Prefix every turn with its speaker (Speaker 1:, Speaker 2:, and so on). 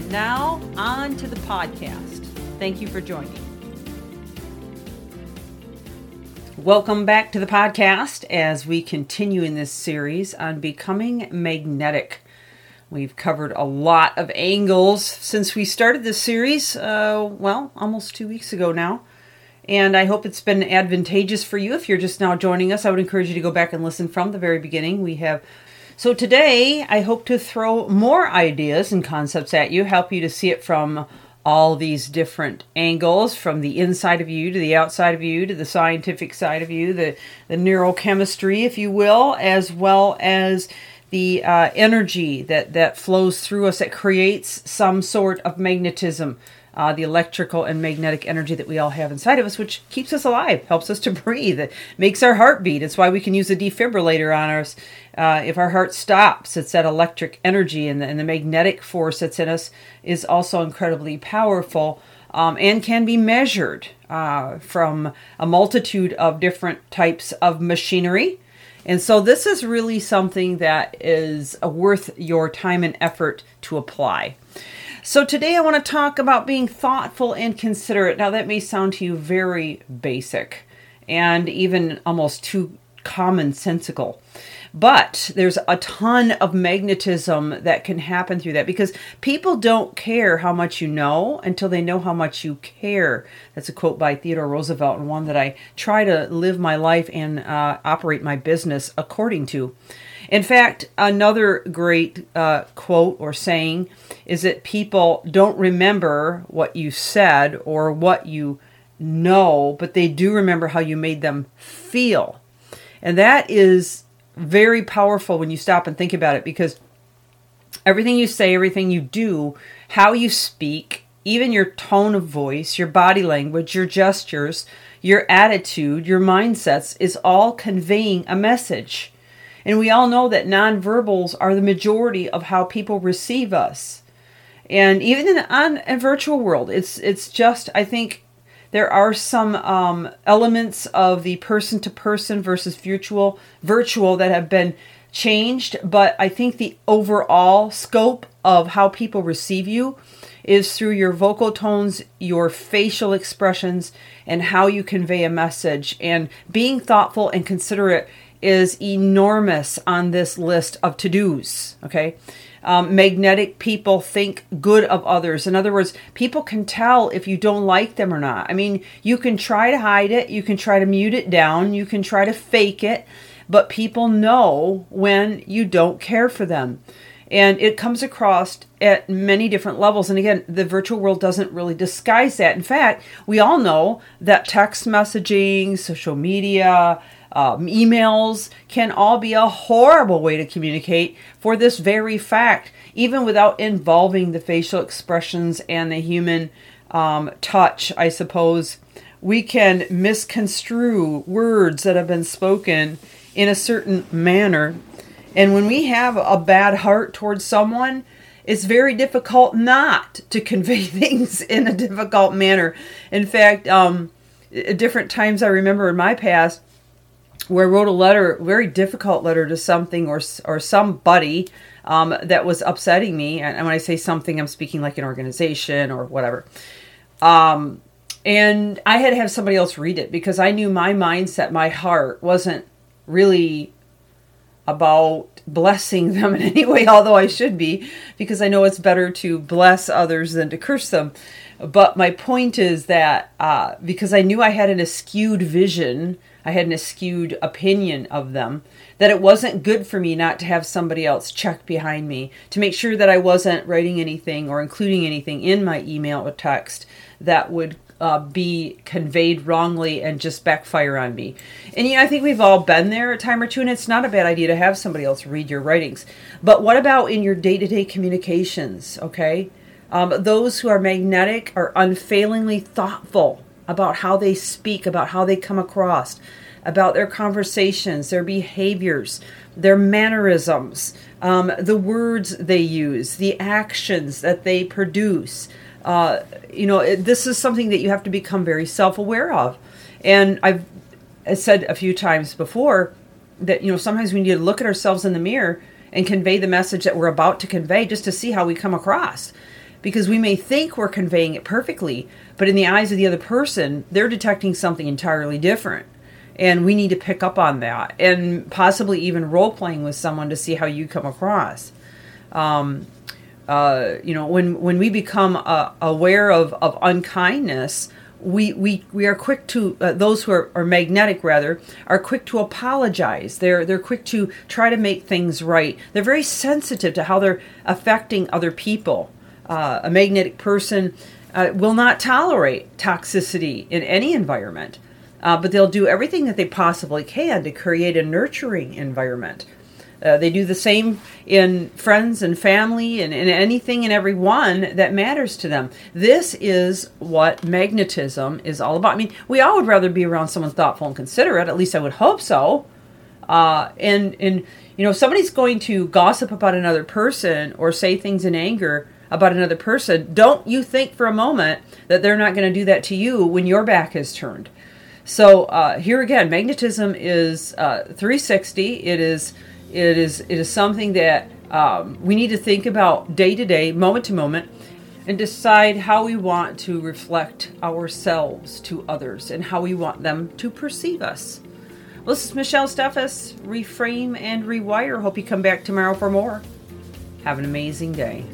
Speaker 1: And now, on to the podcast. Thank you for joining. Welcome back to the podcast as we continue in this series on becoming magnetic. We've covered a lot of angles since we started this series, uh, well, almost two weeks ago now. And I hope it's been advantageous for you. If you're just now joining us, I would encourage you to go back and listen from the very beginning. We have so today I hope to throw more ideas and concepts at you, help you to see it from all these different angles from the inside of you to the outside of you to the scientific side of you, the, the neurochemistry, if you will, as well as the uh, energy that, that flows through us that creates some sort of magnetism uh, the electrical and magnetic energy that we all have inside of us, which keeps us alive, helps us to breathe, it makes our heart beat. It's why we can use a defibrillator on us. Uh, if our heart stops, it's that electric energy and the, and the magnetic force that's in us is also incredibly powerful um, and can be measured uh, from a multitude of different types of machinery. And so, this is really something that is worth your time and effort to apply. So, today I want to talk about being thoughtful and considerate. Now, that may sound to you very basic and even almost too commonsensical. But there's a ton of magnetism that can happen through that because people don't care how much you know until they know how much you care. That's a quote by Theodore Roosevelt and one that I try to live my life and uh, operate my business according to. In fact, another great uh, quote or saying is that people don't remember what you said or what you know, but they do remember how you made them feel. And that is very powerful when you stop and think about it because everything you say, everything you do, how you speak, even your tone of voice, your body language, your gestures, your attitude, your mindsets is all conveying a message. And we all know that nonverbals are the majority of how people receive us. And even in on a virtual world, it's it's just I think there are some um, elements of the person to person versus virtual virtual that have been changed, but I think the overall scope of how people receive you is through your vocal tones, your facial expressions, and how you convey a message. And being thoughtful and considerate is enormous on this list of to dos. Okay. Um, magnetic people think good of others. In other words, people can tell if you don't like them or not. I mean, you can try to hide it, you can try to mute it down, you can try to fake it, but people know when you don't care for them. And it comes across at many different levels. And again, the virtual world doesn't really disguise that. In fact, we all know that text messaging, social media, um, emails can all be a horrible way to communicate for this very fact, even without involving the facial expressions and the human um, touch, I suppose. We can misconstrue words that have been spoken in a certain manner. And when we have a bad heart towards someone, it's very difficult not to convey things in a difficult manner. In fact, um, at different times I remember in my past, where I wrote a letter, very difficult letter to something or or somebody um, that was upsetting me. And when I say something, I'm speaking like an organization or whatever. Um, and I had to have somebody else read it because I knew my mindset, my heart wasn't really about blessing them in any way, although I should be, because I know it's better to bless others than to curse them. But my point is that uh, because I knew I had an askewed vision I had an askewed opinion of them, that it wasn't good for me not to have somebody else check behind me to make sure that I wasn't writing anything or including anything in my email or text that would uh, be conveyed wrongly and just backfire on me. And you know, I think we've all been there a time or two, and it's not a bad idea to have somebody else read your writings. But what about in your day to day communications? Okay, Um, those who are magnetic are unfailingly thoughtful about how they speak, about how they come across, about their conversations, their behaviors, their mannerisms, um, the words they use, the actions that they produce. Uh, you know, it, this is something that you have to become very self aware of. And I've said a few times before that, you know, sometimes we need to look at ourselves in the mirror and convey the message that we're about to convey just to see how we come across. Because we may think we're conveying it perfectly, but in the eyes of the other person, they're detecting something entirely different. And we need to pick up on that and possibly even role playing with someone to see how you come across. Um, uh, you know, when, when we become uh, aware of, of unkindness, we, we, we are quick to uh, those who are, are magnetic rather are quick to apologize. They're they're quick to try to make things right. They're very sensitive to how they're affecting other people. Uh, a magnetic person uh, will not tolerate toxicity in any environment uh, but they'll do everything that they possibly can to create a nurturing environment uh, they do the same in friends and family and, and anything and everyone that matters to them. This is what magnetism is all about. I mean, we all would rather be around someone thoughtful and considerate. At least I would hope so. Uh, and and you know, if somebody's going to gossip about another person or say things in anger about another person, don't you think for a moment that they're not going to do that to you when your back is turned. So uh, here again, magnetism is uh, 360. It is it is it is something that um, we need to think about day to day, moment to moment, and decide how we want to reflect ourselves to others and how we want them to perceive us. Well, this is Michelle Steffes. Reframe and rewire. Hope you come back tomorrow for more. Have an amazing day.